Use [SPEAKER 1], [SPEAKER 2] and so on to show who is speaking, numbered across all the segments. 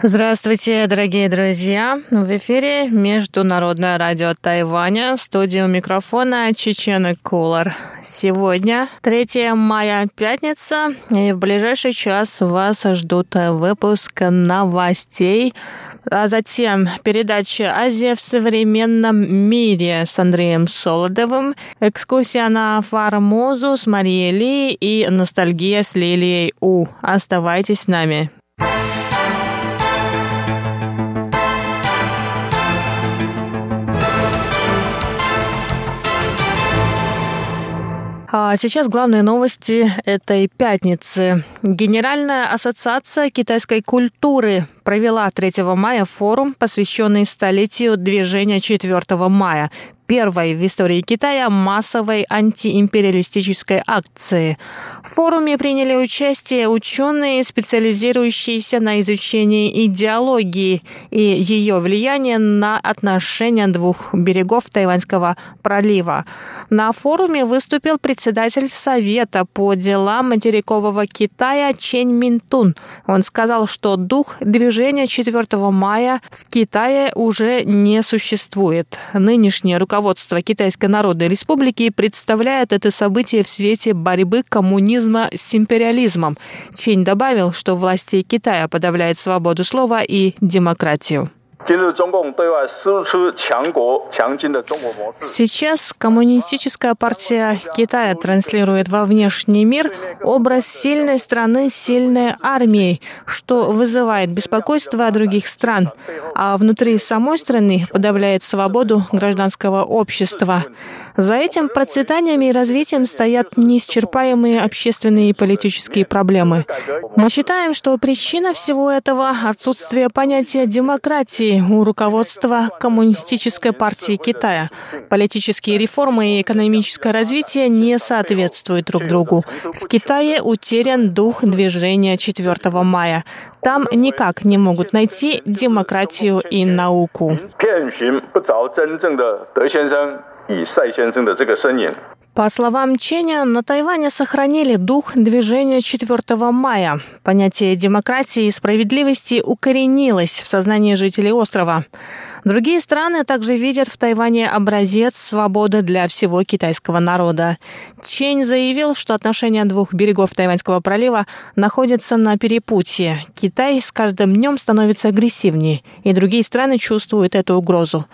[SPEAKER 1] Здравствуйте, дорогие друзья! В эфире Международное радио Тайваня, студию микрофона Чечены Кулар. Сегодня 3 мая, пятница, и в ближайший час вас ждут выпуск новостей, а затем передача «Азия в современном мире» с Андреем Солодовым, экскурсия на Формозу с Марией Ли и ностальгия с Лилией У. Оставайтесь с нами. А сейчас главные новости этой пятницы. Генеральная ассоциация китайской культуры провела 3 мая форум, посвященный столетию движения 4 мая первой в истории Китая массовой антиимпериалистической акции. В форуме приняли участие ученые, специализирующиеся на изучении идеологии и ее влияния на отношения двух берегов Тайваньского пролива. На форуме выступил председатель Совета по делам материкового Китая Чен Минтун. Он сказал, что дух движения 4 мая в Китае уже не существует. Нынешнее руководство руководство Китайской Народной Республики представляет это событие в свете борьбы коммунизма с империализмом. Чень добавил, что власти Китая подавляют свободу слова и демократию. Сейчас Коммунистическая партия Китая транслирует во внешний мир образ сильной страны сильной армией, что вызывает беспокойство других стран, а внутри самой страны подавляет свободу гражданского общества. За этим процветанием и развитием стоят неисчерпаемые общественные и политические проблемы. Мы считаем, что причина всего этого — отсутствие понятия демократии, у руководства Коммунистической партии Китая. Политические реформы и экономическое развитие не соответствуют друг другу. В Китае утерян дух движения 4 мая. Там никак не могут найти демократию и науку. По словам Ченя, на Тайване сохранили дух движения 4 мая. Понятие демократии и справедливости укоренилось в сознании жителей острова. Другие страны также видят в Тайване образец свободы для всего китайского народа. Чень заявил, что отношения двух берегов Тайваньского пролива находятся на перепутье. Китай с каждым днем становится агрессивнее, и другие страны чувствуют эту угрозу.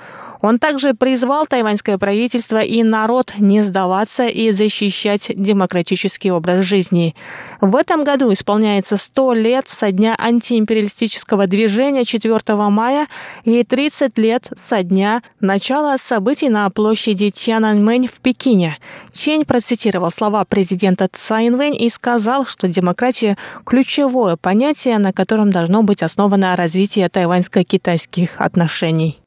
[SPEAKER 1] Он также призвал тайваньское правительство и народ не сдаваться и защищать демократический образ жизни. В этом году исполняется 100 лет со дня антиимпериалистического движения 4 мая и 30 лет со дня начала событий на площади Тяньаньмэнь в Пекине. Чень процитировал слова президента Цай Инвэнь и сказал, что демократия – ключевое понятие, на котором должно быть основано развитие тайваньско-китайских отношений.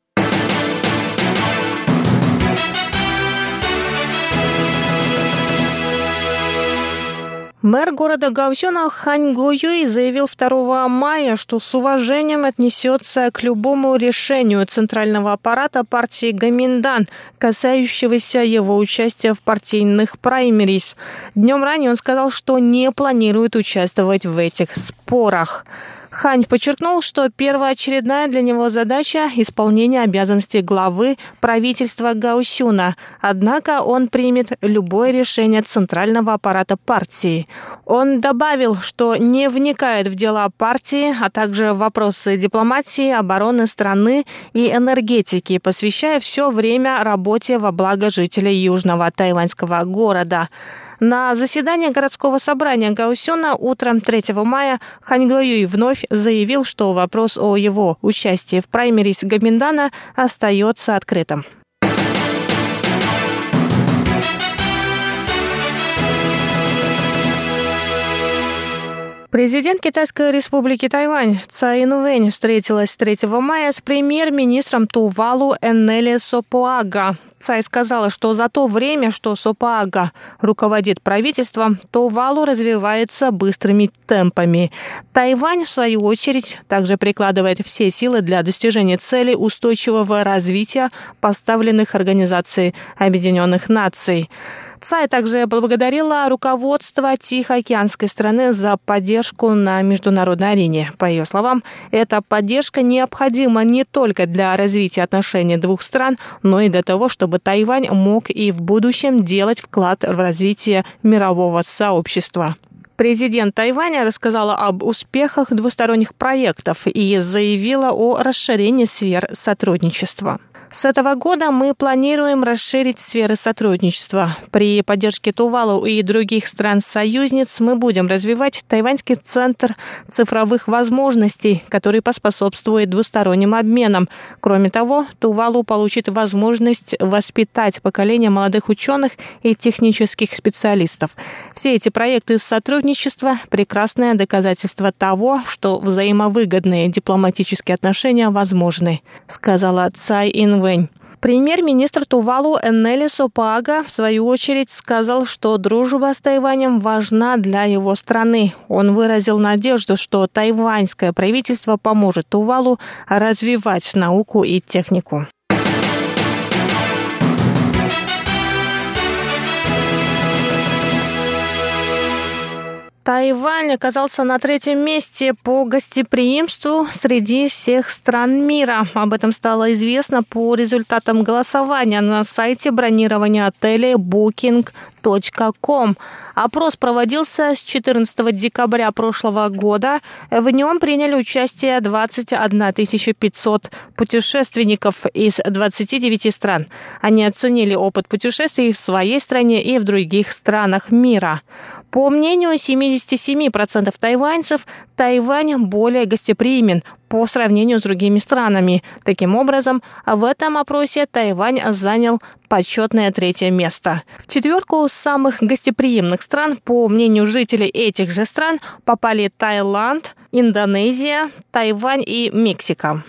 [SPEAKER 1] Мэр города Гаусюна Хань Го заявил 2 мая, что с уважением отнесется к любому решению центрального аппарата партии Гаминдан, касающегося его участия в партийных праймерис. Днем ранее он сказал, что не планирует участвовать в этих спорах. Хань подчеркнул, что первоочередная для него задача – исполнение обязанностей главы правительства Гаусюна. Однако он примет любое решение центрального аппарата партии. Он добавил, что не вникает в дела партии, а также в вопросы дипломатии, обороны страны и энергетики, посвящая все время работе во благо жителей южного тайваньского города. На заседании городского собрания Гаусюна утром 3 мая Хань Гаюй вновь заявил, что вопрос о его участии в праймерис Гаминдана остается открытым. Президент Китайской республики Тайвань Цай Инвэнь встретилась 3 мая с премьер-министром Тувалу Эннели Сопуага. Цай сказала, что за то время, что Сопаага руководит правительством, Тувалу развивается быстрыми темпами. Тайвань, в свою очередь, также прикладывает все силы для достижения целей устойчивого развития, поставленных Организацией Объединенных Наций. Цай также поблагодарила руководство Тихоокеанской страны за поддержку на международной арене. По ее словам, эта поддержка необходима не только для развития отношений двух стран, но и для того, чтобы Тайвань мог и в будущем делать вклад в развитие мирового сообщества. Президент Тайваня рассказала об успехах двусторонних проектов и заявила о расширении сфер сотрудничества. С этого года мы планируем расширить сферы сотрудничества. При поддержке Тувалу и других стран-союзниц мы будем развивать Тайваньский центр цифровых возможностей, который поспособствует двусторонним обменам. Кроме того, Тувалу получит возможность воспитать поколение молодых ученых и технических специалистов. Все эти проекты сотрудничества – прекрасное доказательство того, что взаимовыгодные дипломатические отношения возможны, сказала Цай Ин Вэнь. Премьер-министр Тувалу Эннели Сопага, в свою очередь, сказал, что дружба с Тайванем важна для его страны. Он выразил надежду, что тайваньское правительство поможет Тувалу развивать науку и технику. Тайвань оказался на третьем месте по гостеприимству среди всех стран мира. Об этом стало известно по результатам голосования на сайте бронирования отелей booking.com. Опрос проводился с 14 декабря прошлого года. В нем приняли участие 21 500 путешественников из 29 стран. Они оценили опыт путешествий в своей стране и в других странах мира. По мнению 70 57% тайваньцев Тайвань более гостеприимен по сравнению с другими странами. Таким образом, в этом опросе Тайвань занял почетное третье место. В четверку самых гостеприимных стран, по мнению жителей этих же стран, попали Таиланд, Индонезия, Тайвань и Мексика.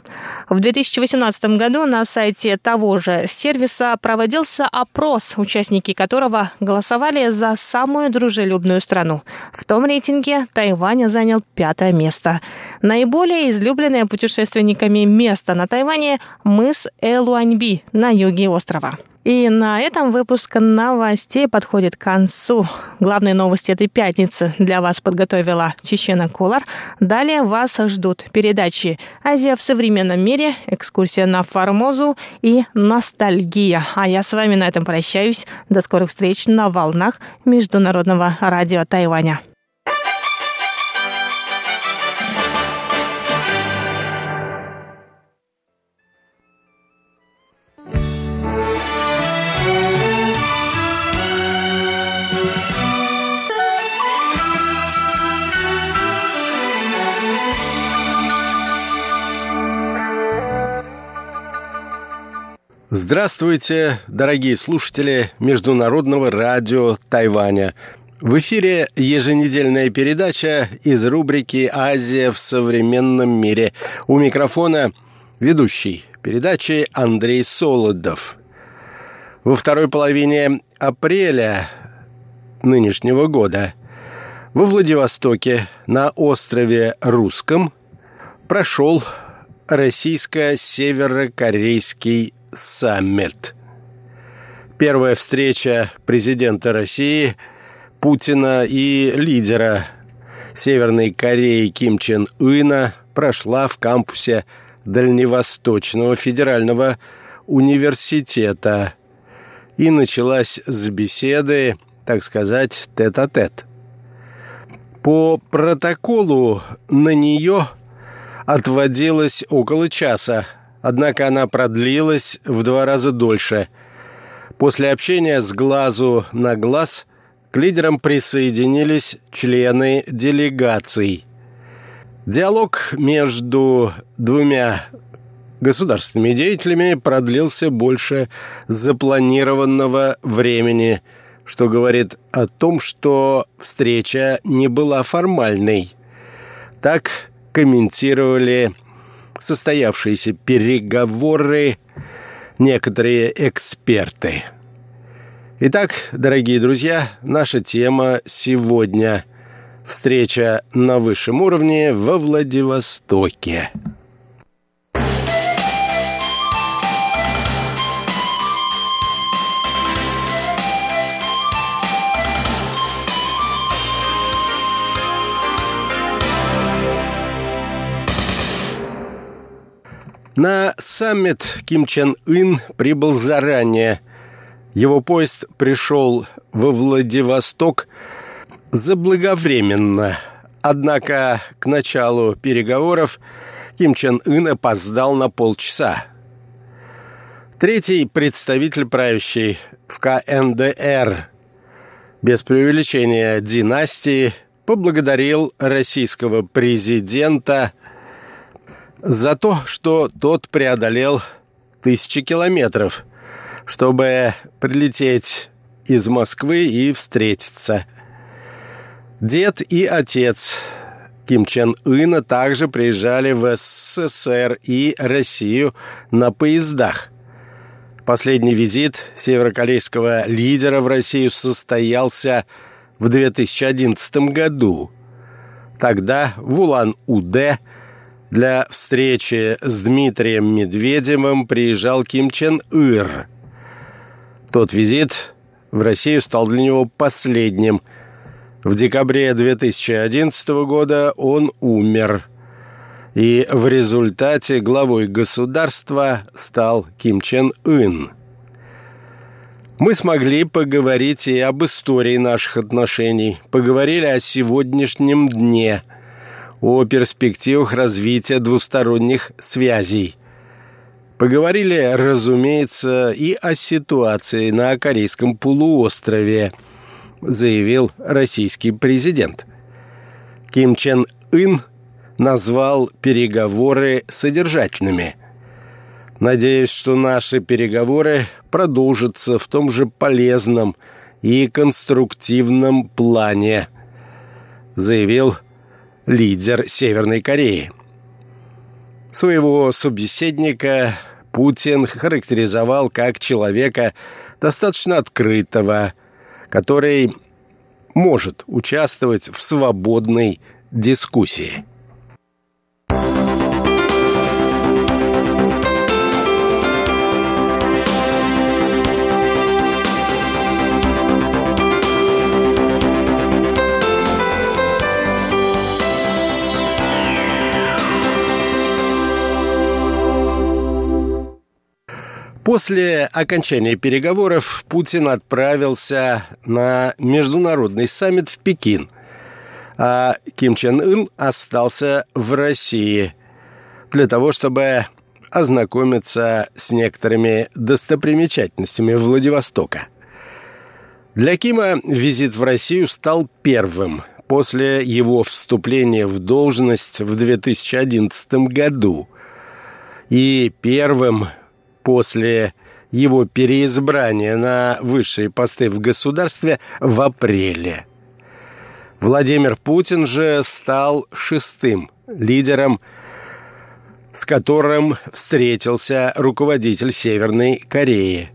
[SPEAKER 1] В 2018 году на сайте того же сервиса проводился опрос, участники которого голосовали за самую дружелюбную страну. В том рейтинге Тайвань занял пятое место. Наиболее излюбленное путешественниками место на Тайване – мыс Элуаньби на юге острова. И на этом выпуск новостей подходит к концу. Главные новости этой пятницы для вас подготовила Чечена Кулар. Далее вас ждут передачи «Азия в современном мире», «Экскурсия на Формозу» и «Ностальгия». А я с вами на этом прощаюсь. До скорых встреч на волнах Международного радио Тайваня.
[SPEAKER 2] Здравствуйте, дорогие слушатели Международного радио Тайваня. В эфире еженедельная передача из рубрики «Азия в современном мире». У микрофона ведущий передачи Андрей Солодов. Во второй половине апреля нынешнего года во Владивостоке на острове Русском прошел российско-северокорейский саммит. Первая встреча президента России, Путина и лидера Северной Кореи Ким Чен Ына прошла в кампусе Дальневосточного федерального университета и началась с беседы, так сказать, тет-а-тет. По протоколу на нее отводилось около часа, однако она продлилась в два раза дольше. После общения с глазу на глаз к лидерам присоединились члены делегаций. Диалог между двумя государственными деятелями продлился больше запланированного времени, что говорит о том, что встреча не была формальной. Так комментировали состоявшиеся переговоры некоторые эксперты. Итак, дорогие друзья, наша тема сегодня – встреча на высшем уровне во Владивостоке. На саммит Ким Чен Ын прибыл заранее. Его поезд пришел во Владивосток заблаговременно. Однако к началу переговоров Ким Чен Ын опоздал на полчаса. Третий представитель правящей в КНДР без преувеличения династии поблагодарил российского президента – за то, что тот преодолел тысячи километров, чтобы прилететь из Москвы и встретиться. Дед и отец Ким Чен Ына также приезжали в СССР и Россию на поездах. Последний визит северокорейского лидера в Россию состоялся в 2011 году. Тогда в Улан-Удэ – для встречи с Дмитрием Медведевым приезжал Ким Чен Ир. Тот визит в Россию стал для него последним. В декабре 2011 года он умер. И в результате главой государства стал Ким Чен Ын. Мы смогли поговорить и об истории наших отношений, поговорили о сегодняшнем дне – о перспективах развития двусторонних связей. Поговорили, разумеется, и о ситуации на Корейском полуострове, заявил российский президент. Ким Чен Ын назвал переговоры содержательными. Надеюсь, что наши переговоры продолжатся в том же полезном и конструктивном плане, заявил лидер Северной Кореи. Своего собеседника Путин характеризовал как человека достаточно открытого, который может участвовать в свободной дискуссии. После окончания переговоров Путин отправился на международный саммит в Пекин, а Ким Чен Ын остался в России для того, чтобы ознакомиться с некоторыми достопримечательностями Владивостока. Для Кима визит в Россию стал первым после его вступления в должность в 2011 году и первым после его переизбрания на высшие посты в государстве в апреле. Владимир Путин же стал шестым лидером, с которым встретился руководитель Северной Кореи.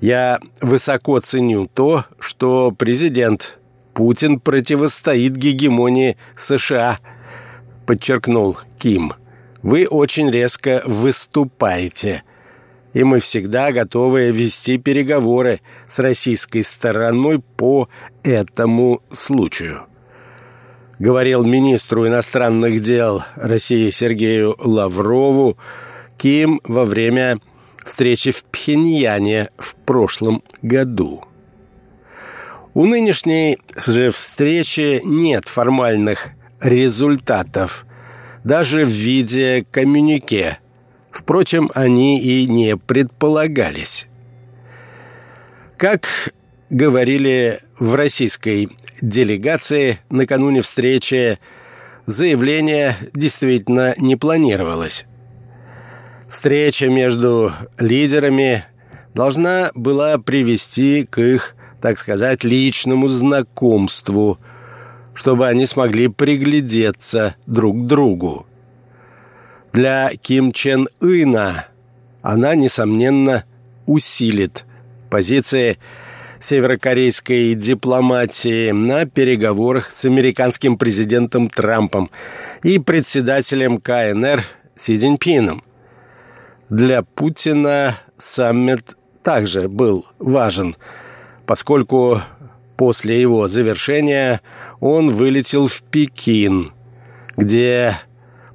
[SPEAKER 2] Я высоко ценю то, что президент Путин противостоит гегемонии США, подчеркнул Ким. Вы очень резко выступаете – и мы всегда готовы вести переговоры с российской стороной по этому случаю. Говорил министру иностранных дел России Сергею Лаврову Ким во время встречи в Пхеньяне в прошлом году. У нынешней же встречи нет формальных результатов, даже в виде коммюнике – Впрочем, они и не предполагались. Как говорили в российской делегации накануне встречи, заявление действительно не планировалось. Встреча между лидерами должна была привести к их, так сказать, личному знакомству, чтобы они смогли приглядеться друг к другу. Для Ким Чен Ына она, несомненно, усилит позиции северокорейской дипломатии на переговорах с американским президентом Трампом и председателем КНР Си Цзиньпином. Для Путина саммит также был важен, поскольку после его завершения он вылетел в Пекин, где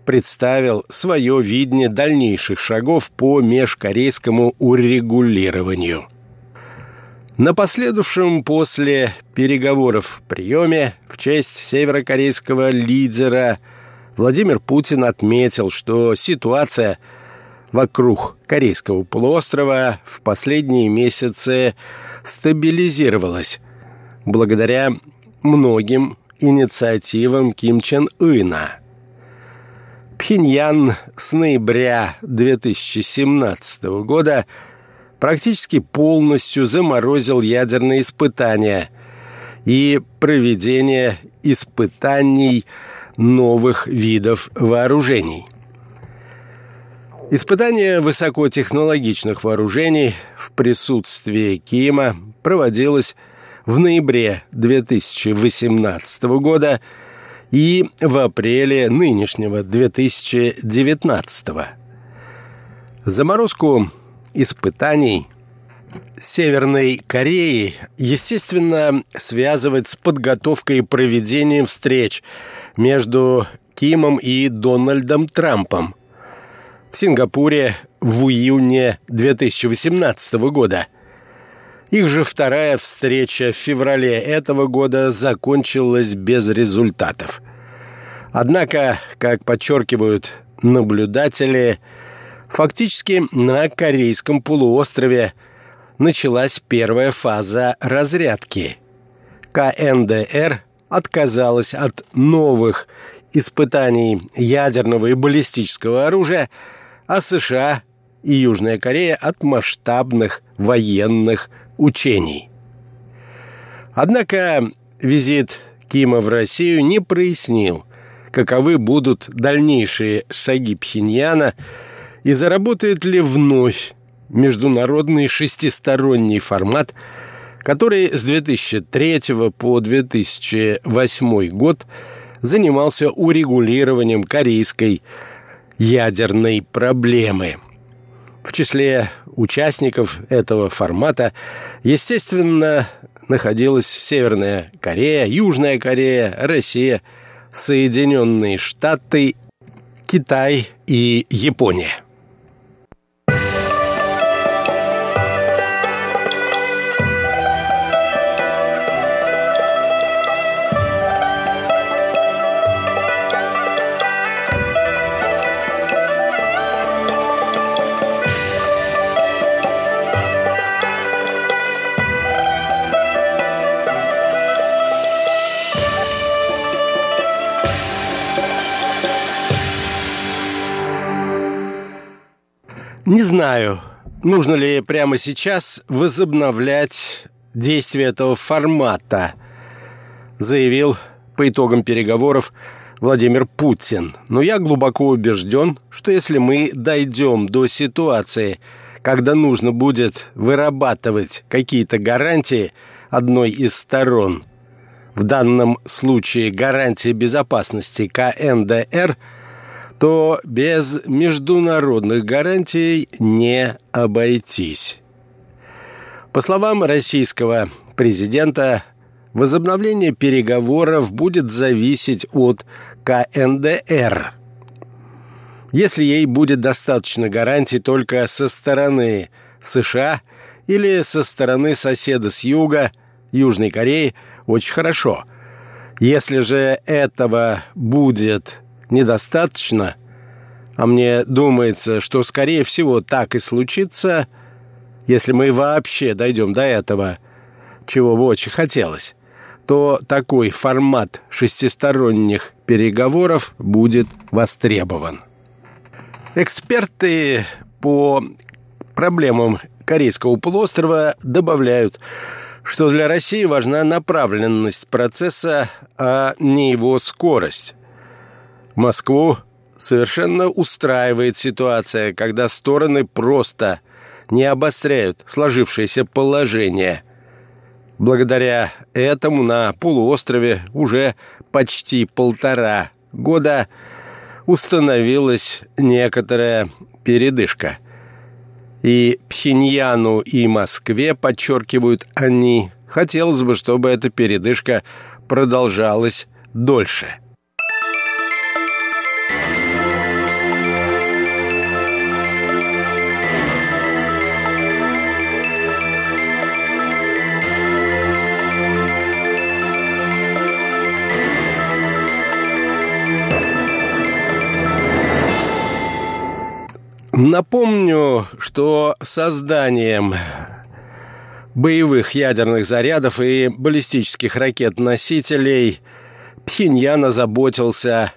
[SPEAKER 2] представил свое видение дальнейших шагов по межкорейскому урегулированию. На последовавшем после переговоров приеме в честь северокорейского лидера Владимир Путин отметил, что ситуация вокруг Корейского полуострова в последние месяцы стабилизировалась благодаря многим инициативам Ким Чен Ына. Пхеньян с ноября 2017 года – практически полностью заморозил ядерные испытания и проведение испытаний новых видов вооружений. Испытание высокотехнологичных вооружений в присутствии Кима проводилось в ноябре 2018 года и в апреле нынешнего 2019. Заморозку испытаний Северной Кореи, естественно, связывать с подготовкой и проведением встреч между Кимом и Дональдом Трампом в Сингапуре в июне 2018 года. Их же вторая встреча в феврале этого года закончилась без результатов. Однако, как подчеркивают наблюдатели, Фактически на Корейском полуострове началась первая фаза разрядки. КНДР отказалась от новых испытаний ядерного и баллистического оружия, а США и Южная Корея от масштабных военных учений. Однако визит Кима в Россию не прояснил, каковы будут дальнейшие шаги Пхеньяна – и заработает ли вновь международный шестисторонний формат, который с 2003 по 2008 год занимался урегулированием корейской ядерной проблемы. В числе участников этого формата, естественно, находилась Северная Корея, Южная Корея, Россия, Соединенные Штаты, Китай и Япония. Не знаю, нужно ли прямо сейчас возобновлять действие этого формата, заявил по итогам переговоров Владимир Путин. Но я глубоко убежден, что если мы дойдем до ситуации, когда нужно будет вырабатывать какие-то гарантии одной из сторон, в данном случае гарантии безопасности КНДР – то без международных гарантий не обойтись. По словам российского президента, возобновление переговоров будет зависеть от КНДР. Если ей будет достаточно гарантий только со стороны США или со стороны соседа с юга, Южной Кореи, очень хорошо. Если же этого будет недостаточно, а мне думается, что, скорее всего, так и случится, если мы вообще дойдем до этого, чего бы очень хотелось, то такой формат шестисторонних переговоров будет востребован. Эксперты по проблемам Корейского полуострова добавляют, что для России важна направленность процесса, а не его скорость. Москву совершенно устраивает ситуация, когда стороны просто не обостряют сложившееся положение. Благодаря этому на полуострове уже почти полтора года установилась некоторая передышка. И Пхеньяну и Москве, подчеркивают они, хотелось бы, чтобы эта передышка продолжалась дольше – Напомню, что созданием боевых ядерных зарядов и баллистических ракет-носителей Пхеньян озаботился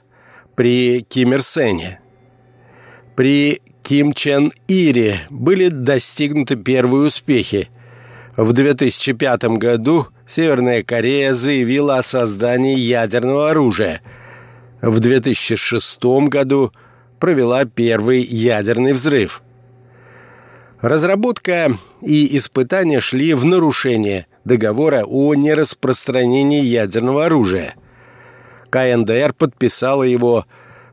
[SPEAKER 2] при Ким Ир Сене. При Ким Чен Ире были достигнуты первые успехи. В 2005 году Северная Корея заявила о создании ядерного оружия. В 2006 году – провела первый ядерный взрыв. Разработка и испытания шли в нарушение договора о нераспространении ядерного оружия. КНДР подписала его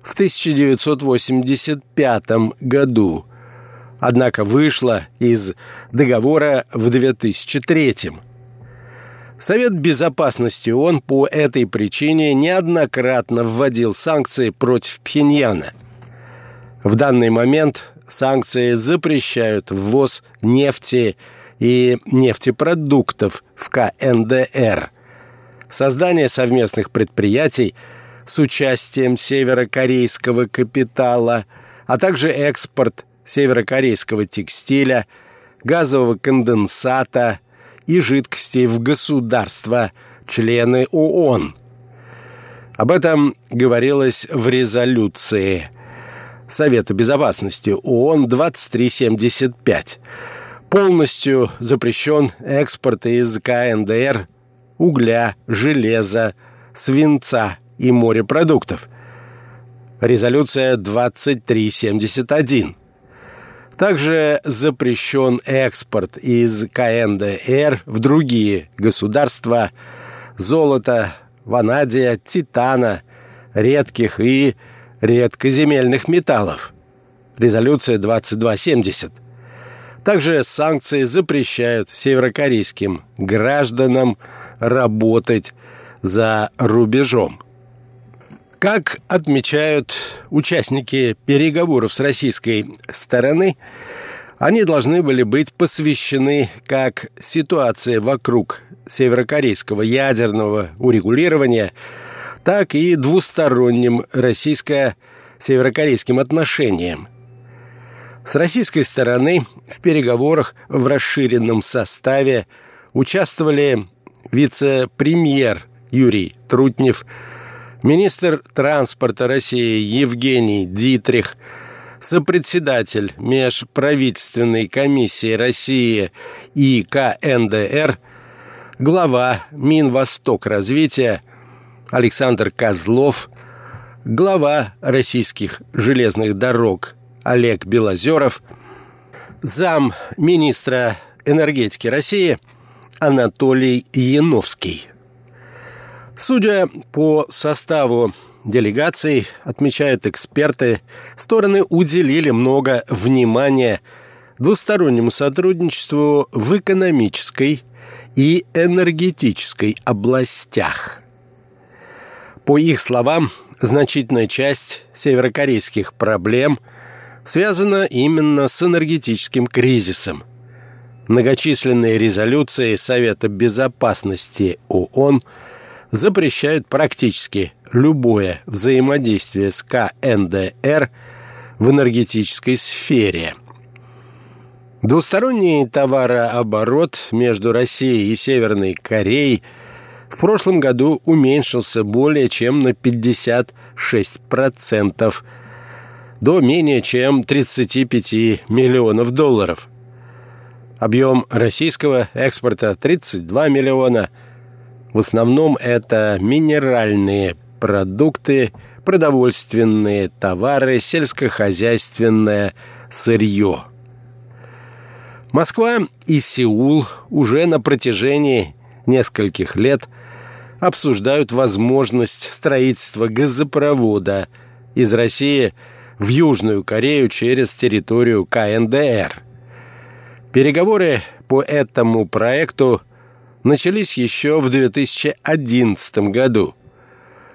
[SPEAKER 2] в 1985 году, однако вышла из договора в 2003 Совет Безопасности ООН по этой причине неоднократно вводил санкции против Пхеньяна – в данный момент санкции запрещают ввоз нефти и нефтепродуктов в КНДР. Создание совместных предприятий с участием северокорейского капитала, а также экспорт северокорейского текстиля, газового конденсата и жидкостей в государства, члены ООН. Об этом говорилось в резолюции – Совета Безопасности ООН 2375. Полностью запрещен экспорт из КНДР угля, железа, свинца и морепродуктов. Резолюция 2371. Также запрещен экспорт из КНДР в другие государства золота, ванадия, титана, редких и редкоземельных металлов. Резолюция 2270. Также санкции запрещают северокорейским гражданам работать за рубежом. Как отмечают участники переговоров с российской стороны, они должны были быть посвящены как ситуации вокруг северокорейского ядерного урегулирования – так и двусторонним российско-северокорейским отношениям. С российской стороны в переговорах в расширенном составе участвовали вице-премьер Юрий Трутнев, министр транспорта России Евгений Дитрих, сопредседатель Межправительственной комиссии России и КНДР, глава Минвосток развития – Александр Козлов, глава российских железных дорог Олег Белозеров, зам министра энергетики России Анатолий Яновский. Судя по составу делегаций, отмечают эксперты, стороны уделили много внимания двустороннему сотрудничеству в экономической и энергетической областях. По их словам, значительная часть северокорейских проблем связана именно с энергетическим кризисом. Многочисленные резолюции Совета Безопасности ООН запрещают практически любое взаимодействие с КНДР в энергетической сфере. Двусторонний товарооборот между Россией и Северной Кореей – в прошлом году уменьшился более чем на 56%, до менее чем 35 миллионов долларов. Объем российского экспорта 32 миллиона. В основном это минеральные продукты, продовольственные товары, сельскохозяйственное сырье. Москва и Сеул уже на протяжении нескольких лет обсуждают возможность строительства газопровода из России в Южную Корею через территорию КНДР. Переговоры по этому проекту начались еще в 2011 году.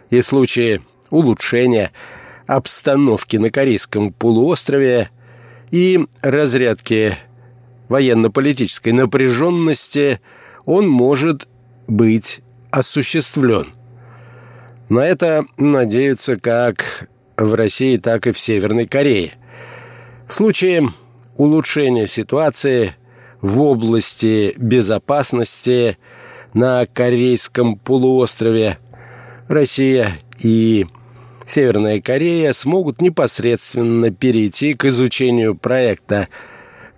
[SPEAKER 2] И в случае улучшения обстановки на Корейском полуострове и разрядки военно-политической напряженности он может быть осуществлен. На это надеются как в России, так и в Северной Корее. В случае улучшения ситуации в области безопасности на Корейском полуострове Россия и Северная Корея смогут непосредственно перейти к изучению проекта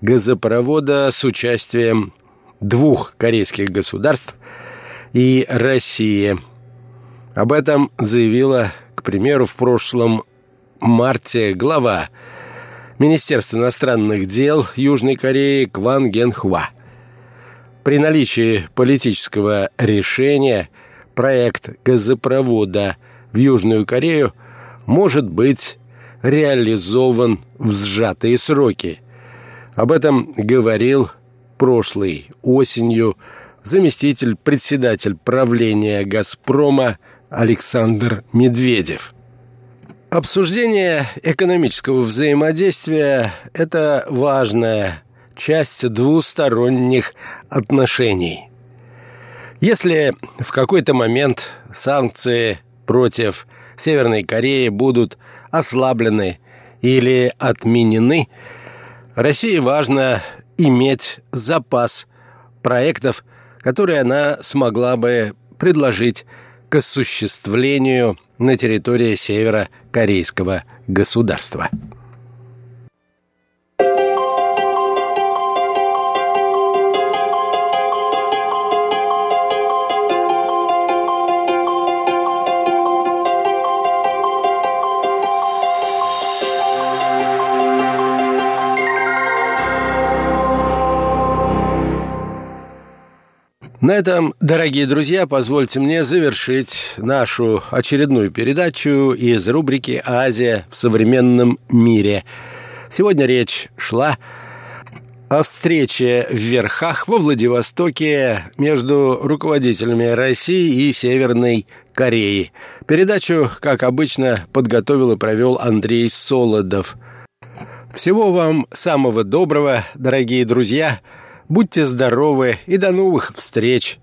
[SPEAKER 2] газопровода с участием двух корейских государств и России. Об этом заявила, к примеру, в прошлом марте глава Министерства иностранных дел Южной Кореи Кван Ген Хва. При наличии политического решения проект газопровода в Южную Корею может быть реализован в сжатые сроки. Об этом говорил прошлой осенью заместитель председатель правления «Газпрома» Александр Медведев – Обсуждение экономического взаимодействия – это важная часть двусторонних отношений. Если в какой-то момент санкции против Северной Кореи будут ослаблены или отменены, России важно иметь запас проектов, которые она смогла бы предложить к осуществлению на территории северо-корейского государства. На этом, дорогие друзья, позвольте мне завершить нашу очередную передачу из рубрики «Азия в современном мире». Сегодня речь шла о встрече в Верхах во Владивостоке между руководителями России и Северной Кореи. Передачу, как обычно, подготовил и провел Андрей Солодов. Всего вам самого доброго, дорогие друзья – Будьте здоровы и до новых встреч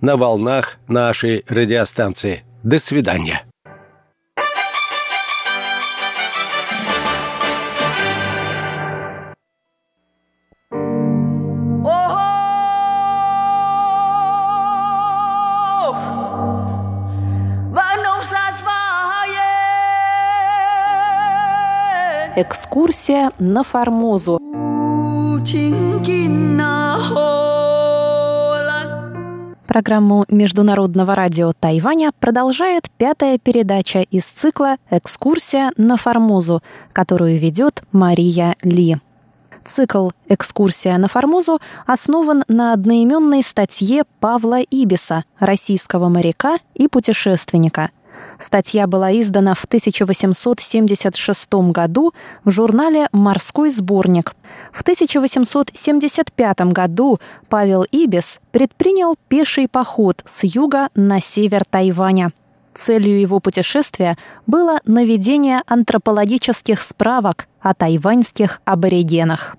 [SPEAKER 2] на волнах нашей радиостанции. До свидания.
[SPEAKER 3] Экскурсия на Формозу. Программу Международного радио Тайваня продолжает пятая передача из цикла «Экскурсия на Формозу», которую ведет Мария Ли. Цикл «Экскурсия на Формозу» основан на одноименной статье Павла Ибиса, российского моряка и путешественника – Статья была издана в 1876 году в журнале «Морской сборник». В 1875 году Павел Ибис предпринял пеший поход с юга на север Тайваня. Целью его путешествия было наведение антропологических справок о тайваньских аборигенах.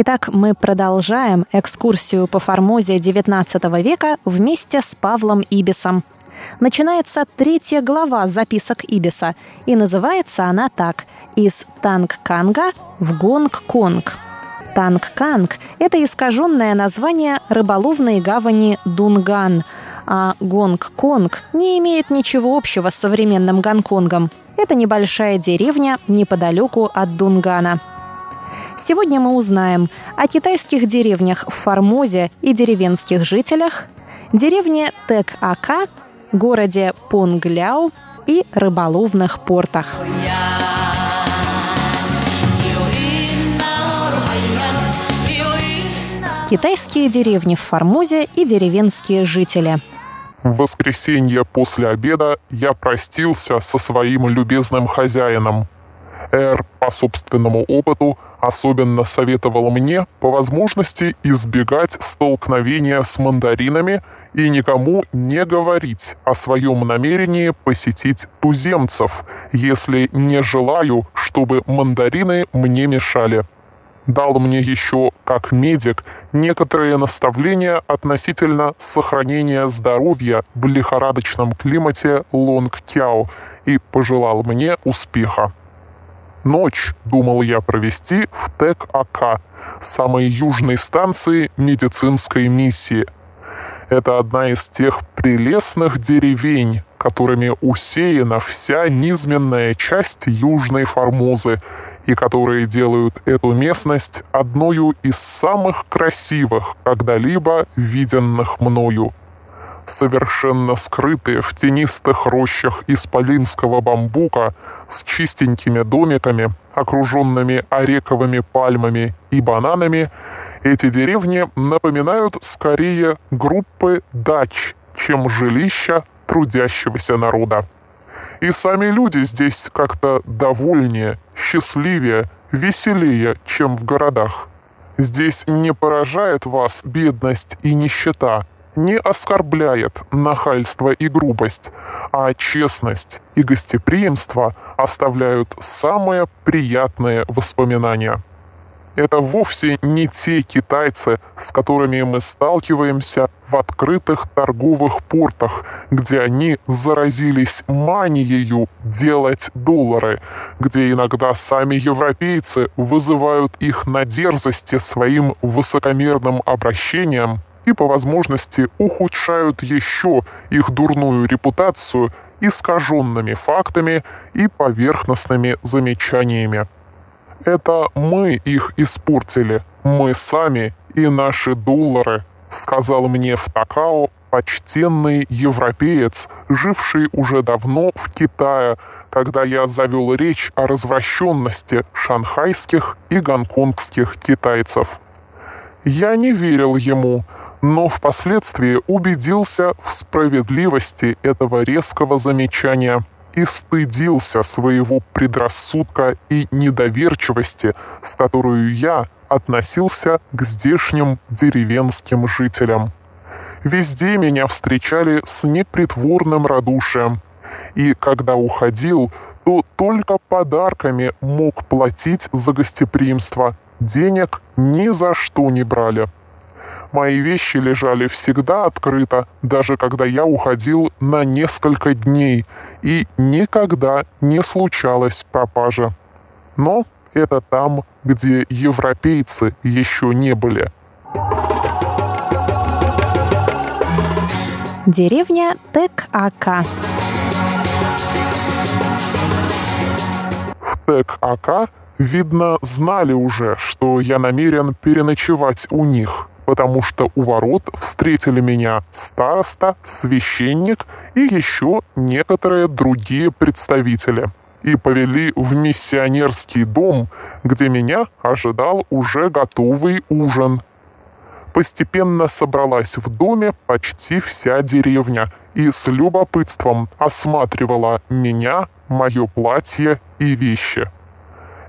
[SPEAKER 3] Итак, мы продолжаем экскурсию по Формозе XIX века вместе с Павлом Ибисом. Начинается третья глава записок Ибиса, и называется она так «Из Танг-Канга в Гонг-Конг». Танг-Канг – это искаженное название рыболовной гавани Дунган, а Гонг-Конг не имеет ничего общего с современным Гонконгом. Это небольшая деревня неподалеку от Дунгана – Сегодня мы узнаем о китайских деревнях в Формозе и деревенских жителях, деревне Тек-Ака, городе Понгляу и рыболовных портах. Китайские деревни в Формозе и деревенские жители.
[SPEAKER 4] В воскресенье после обеда я простился со своим любезным хозяином. Эр, по собственному опыту, особенно советовал мне по возможности избегать столкновения с мандаринами и никому не говорить о своем намерении посетить туземцев, если не желаю, чтобы мандарины мне мешали дал мне еще, как медик, некоторые наставления относительно сохранения здоровья в лихорадочном климате Лонг-Кяо и пожелал мне успеха. Ночь думал я провести в Тек-Ака, самой южной станции медицинской миссии. Это одна из тех прелестных деревень, которыми усеяна вся низменная часть Южной Формозы – и которые делают эту местность одной из самых красивых, когда-либо виденных мною. Совершенно скрытые в тенистых рощах исполинского бамбука с чистенькими домиками, окруженными орековыми пальмами и бананами, эти деревни напоминают скорее группы дач, чем жилища трудящегося народа. И сами люди здесь как-то довольнее, счастливее, веселее, чем в городах. Здесь не поражает вас бедность и нищета, не оскорбляет нахальство и грубость, а честность и гостеприимство оставляют самые приятные воспоминания. Это вовсе не те китайцы, с которыми мы сталкиваемся в открытых торговых портах, где они заразились манией делать доллары, где иногда сами европейцы вызывают их на дерзости своим высокомерным обращением и по возможности ухудшают еще их дурную репутацию искаженными фактами и поверхностными замечаниями. Это мы их испортили, мы сами и наши доллары, сказал мне в Такао почтенный европеец, живший уже давно в Китае, когда я завел речь о развращенности шанхайских и гонконгских китайцев. Я не верил ему, но впоследствии убедился в справедливости этого резкого замечания – и стыдился своего предрассудка и недоверчивости, с которой я относился к здешним деревенским жителям. Везде меня встречали с непритворным радушием, и когда уходил, то только подарками мог платить за гостеприимство, денег ни за что не брали. Мои вещи лежали всегда открыто, даже когда я уходил на несколько дней, и никогда не случалось пропажа. Но это там, где европейцы еще не были.
[SPEAKER 3] Деревня Тек-Ака.
[SPEAKER 4] В Тек-Ака, видно, знали уже, что я намерен переночевать у них – потому что у ворот встретили меня староста, священник и еще некоторые другие представители и повели в миссионерский дом, где меня ожидал уже готовый ужин. Постепенно собралась в доме почти вся деревня и с любопытством осматривала меня, мое платье и вещи.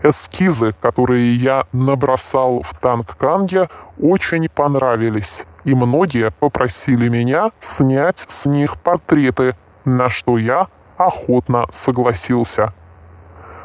[SPEAKER 4] Эскизы, которые я набросал в Тангканге, очень понравились, и многие попросили меня снять с них портреты, на что я охотно согласился.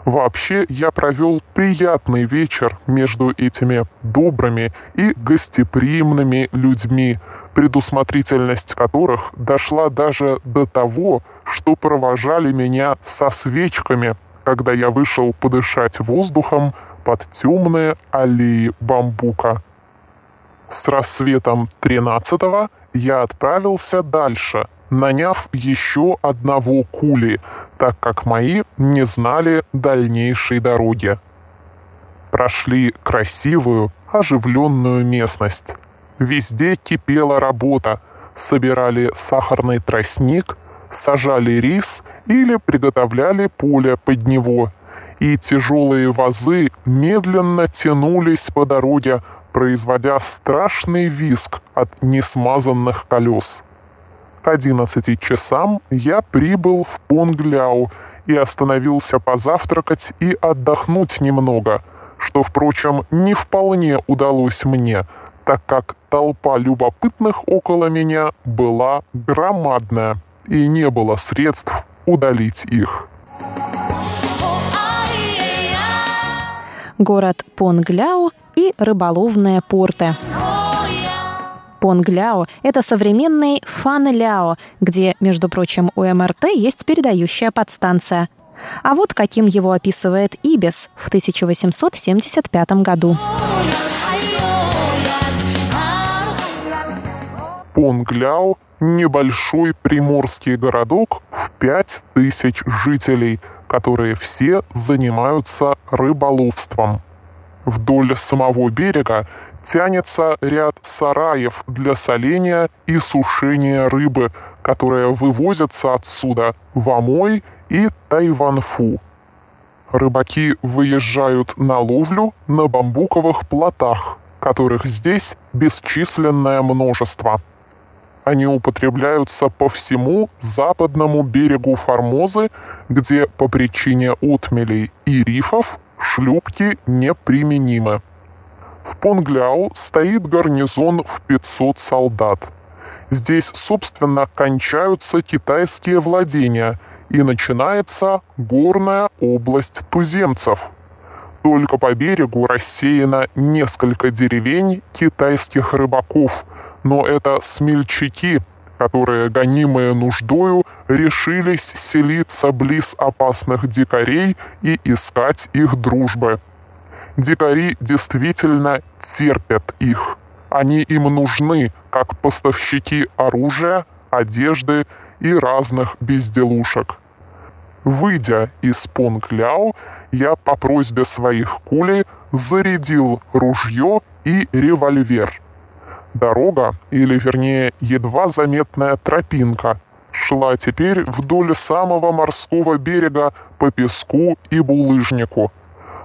[SPEAKER 4] Вообще, я провел приятный вечер между этими добрыми и гостеприимными людьми, предусмотрительность которых дошла даже до того, что провожали меня со свечками когда я вышел подышать воздухом под темные аллеи бамбука. С рассветом 13-го я отправился дальше, наняв еще одного кули, так как мои не знали дальнейшей дороги. прошли красивую, оживленную местность. Везде кипела работа. Собирали сахарный тростник, сажали рис или приготовляли поле под него. И тяжелые вазы медленно тянулись по дороге, производя страшный визг от несмазанных колес. К 11 часам я прибыл в Понгляу и остановился позавтракать и отдохнуть немного, что, впрочем, не вполне удалось мне, так как толпа любопытных около меня была громадная, и не было средств удалить их.
[SPEAKER 3] Город Понгляу и рыболовные порты. Понгляо – это современный Фанляо, где, между прочим, у МРТ есть передающая подстанция. А вот каким его описывает Ибис в 1875 году.
[SPEAKER 4] Понгляо – небольшой приморский городок в 5000 жителей, которые все занимаются рыболовством. Вдоль самого берега тянется ряд сараев для соления и сушения рыбы, которые вывозятся отсюда в Амой и Тайванфу. Рыбаки выезжают на ловлю на бамбуковых плотах, которых здесь бесчисленное множество. Они употребляются по всему западному берегу Формозы, где по причине отмелей и рифов шлюпки неприменимы. В Понгляу стоит гарнизон в 500 солдат. Здесь, собственно, кончаются китайские владения и начинается горная область туземцев. Только по берегу рассеяно несколько деревень китайских рыбаков, но это смельчаки, которые, гонимые нуждою, решились селиться близ опасных дикарей и искать их дружбы. Дикари действительно терпят их. Они им нужны, как поставщики оружия, одежды и разных безделушек. Выйдя из Понг-Ляо, я по просьбе своих кулей зарядил ружье и револьвер. Дорога, или вернее едва заметная тропинка, шла теперь вдоль самого морского берега по песку и булыжнику –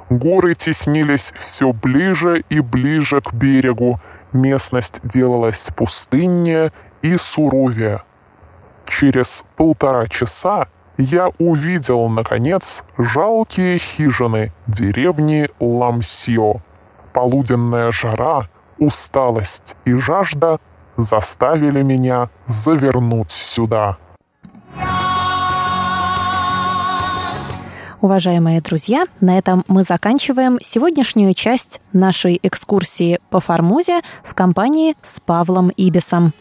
[SPEAKER 4] Горы теснились все ближе и ближе к берегу. Местность делалась пустыннее и суровее. Через полтора часа я увидел, наконец, жалкие хижины деревни Ламсио. Полуденная жара, усталость и жажда заставили меня завернуть сюда.
[SPEAKER 3] Уважаемые друзья, на этом мы заканчиваем сегодняшнюю часть нашей экскурсии по Формозе в компании с Павлом Ибисом.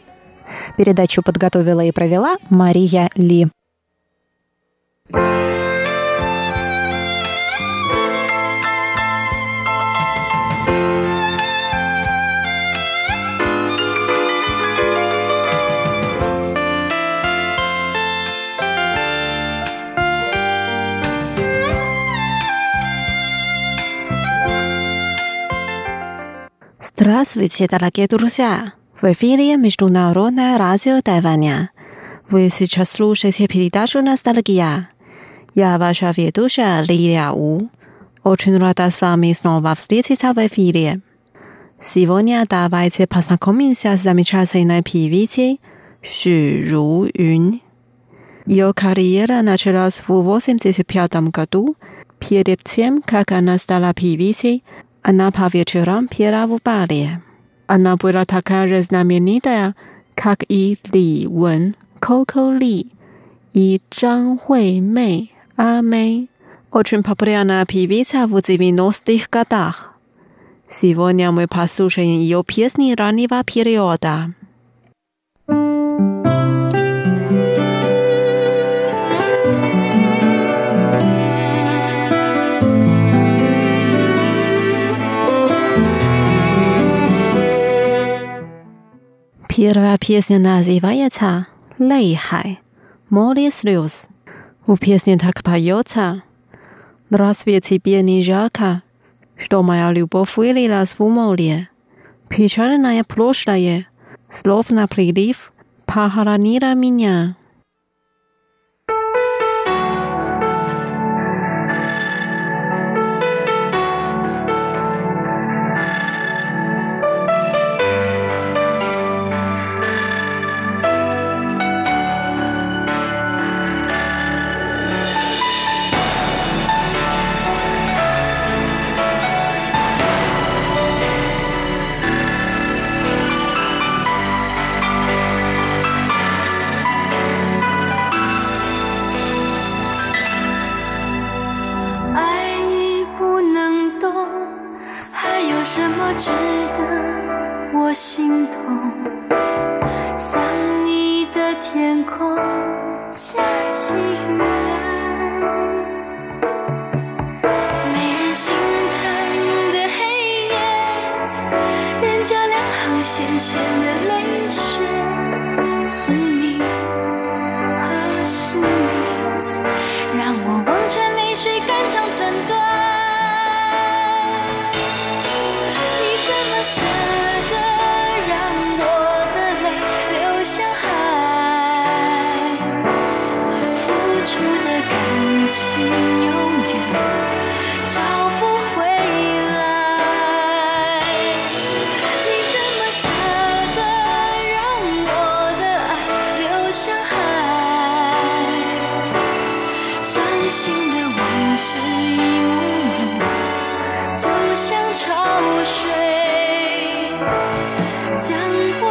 [SPEAKER 3] Передачу подготовила и провела Мария Ли.
[SPEAKER 5] Здравствуйте, дорогие друзья! В эфире Международное радио Тайваня. Вы сейчас слушаете передачу «Ностальгия». Я ваша ведущая Лилия У. Очень рада с вами снова встретиться в эфире. Сегодня давайте познакомимся с замечательной певицей Ши Ру Юнь. Ее карьера началась в 1985 году. Перед тем, как она стала певицей, она по вечерам пела в баре. Она была такая знаменитая, как и Ли Wen, Coco Ли и Зhang Huimei, А Мэй. Очень популярная певица в 90-х годах. Сегодня мы послушаем ее песни раннего периода. Первая песня называется «Лейхай» море слез. В песне так поется «Разве тебе не жарко?
[SPEAKER 6] что моя любовь вылилась в море. Печальная прошлое, словно прилив, похоронила меня. 值得我心痛。江湖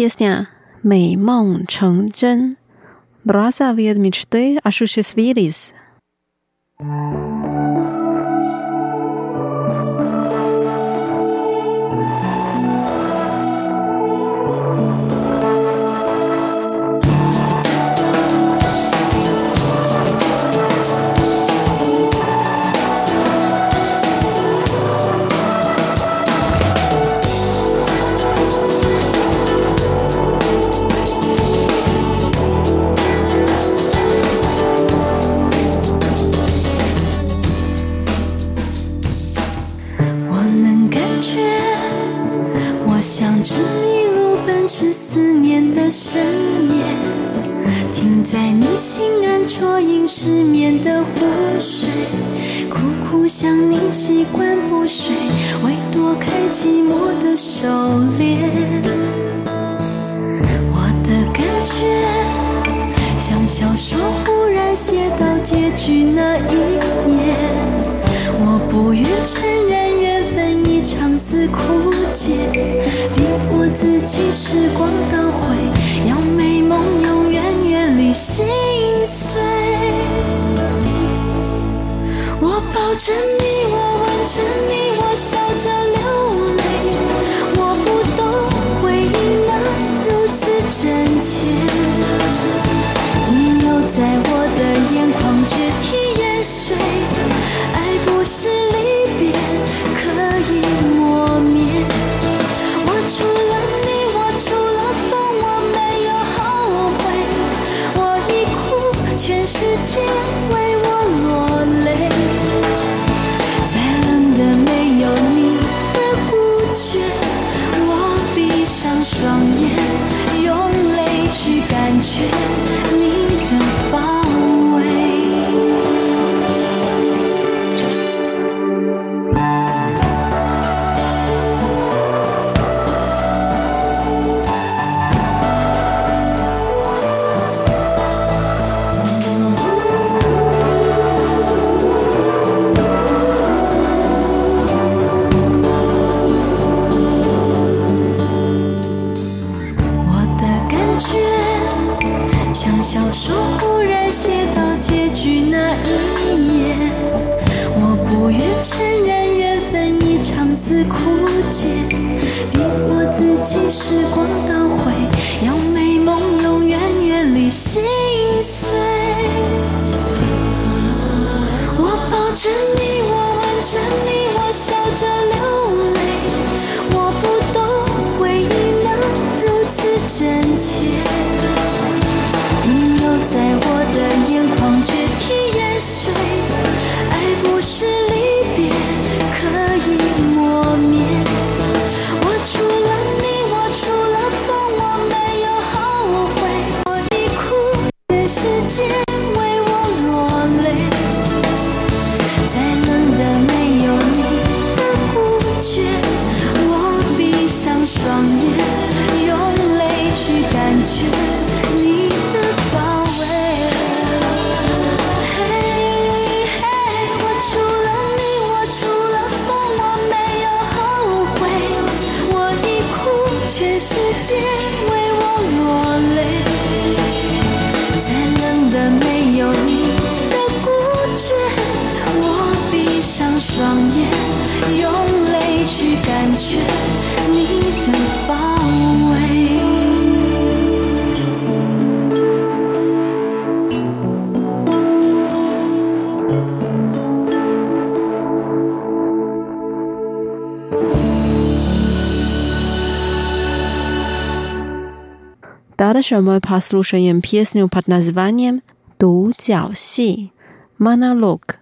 [SPEAKER 6] песня 美梦成真。Razza від мечти осуществились. Zapraszamy, posłuchajmy pieśnię pod nazwaniem Du Jiao Xi, Monolog.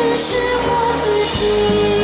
[SPEAKER 6] 只是我自己。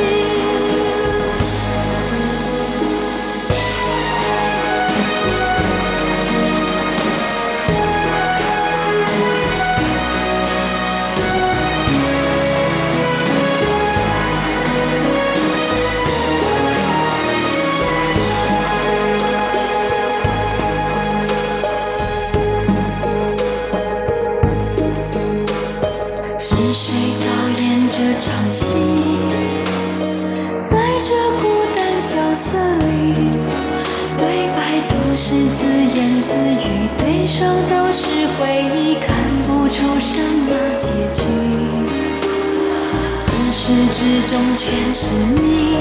[SPEAKER 6] 中全是你。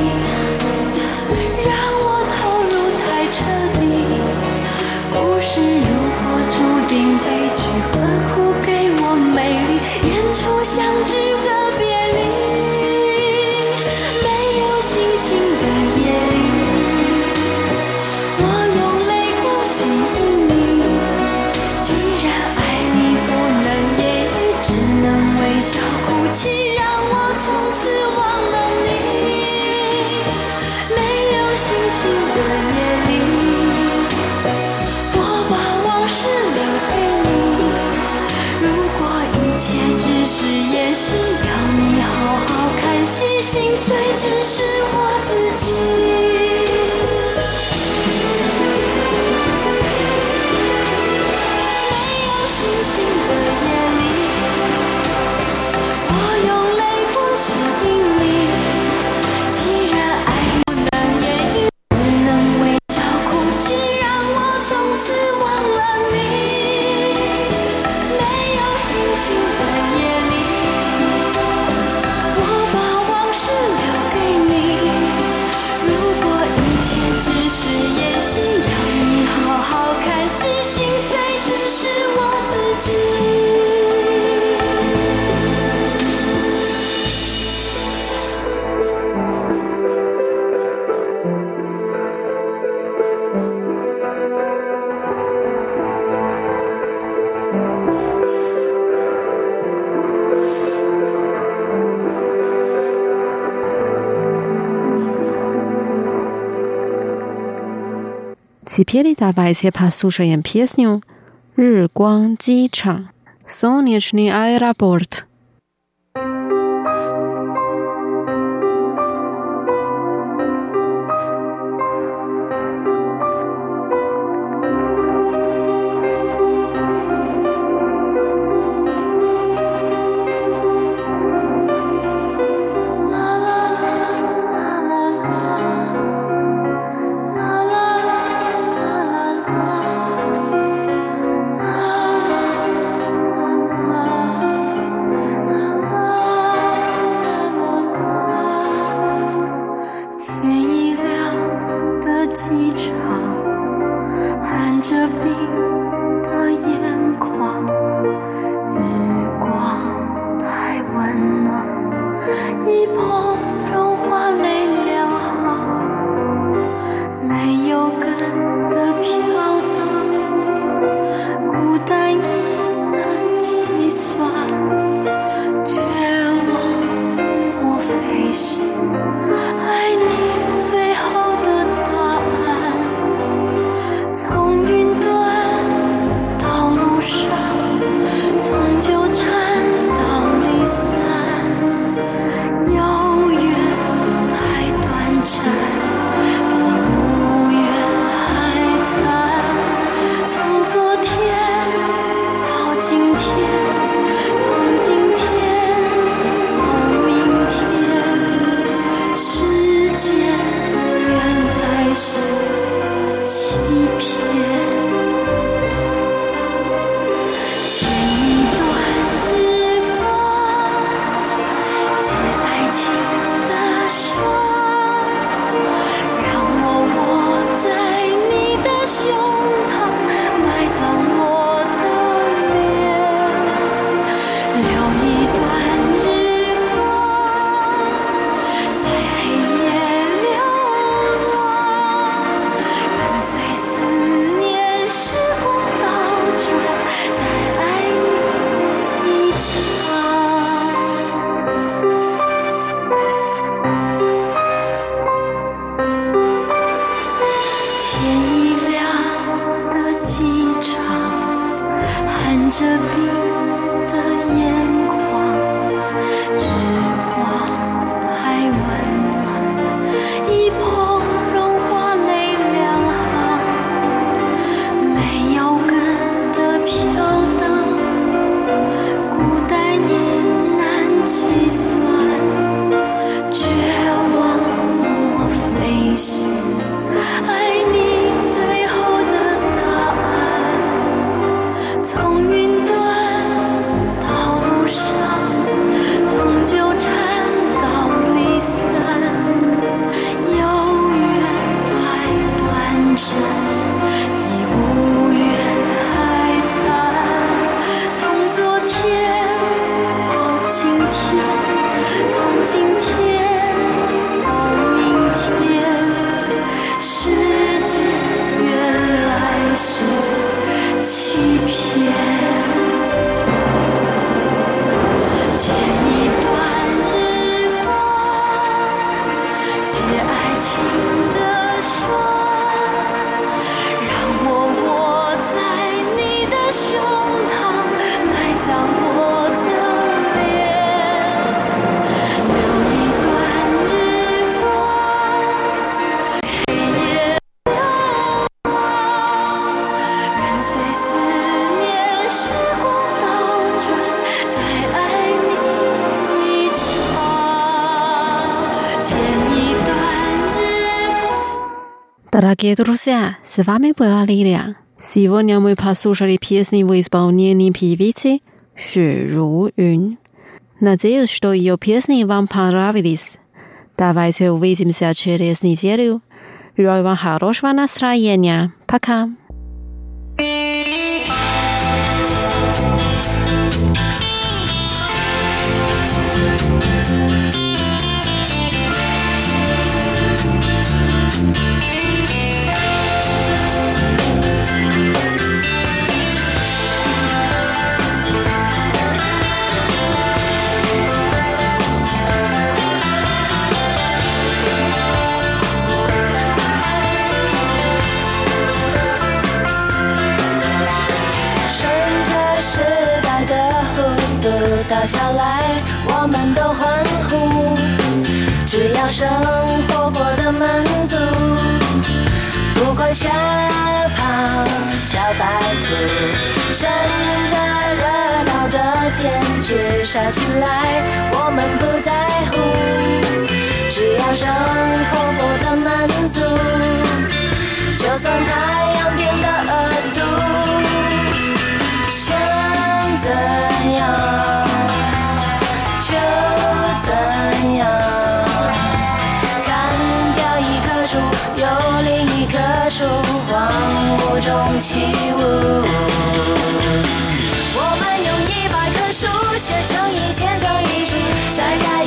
[SPEAKER 6] 皮皮里大巴车爬宿舍演
[SPEAKER 5] 皮斯牛，日光机场
[SPEAKER 6] ，Sunnychni Airport。
[SPEAKER 5] Дорогие друзья, с вами была Лилия. Сегодня мы послушали песни в исполнении певицы Ши Ру Юн. Надеюсь, что ее песни вам понравились. Давайте увидимся через неделю. Желаю вам хорошего настроения. Пока.
[SPEAKER 7] 生活过得满足，不管小跑小白兔，趁着热闹的店聚杀起来，我们不在乎。只要生活过得满足，就算太起舞，我们用一百棵树写成一千张遗书，再盖。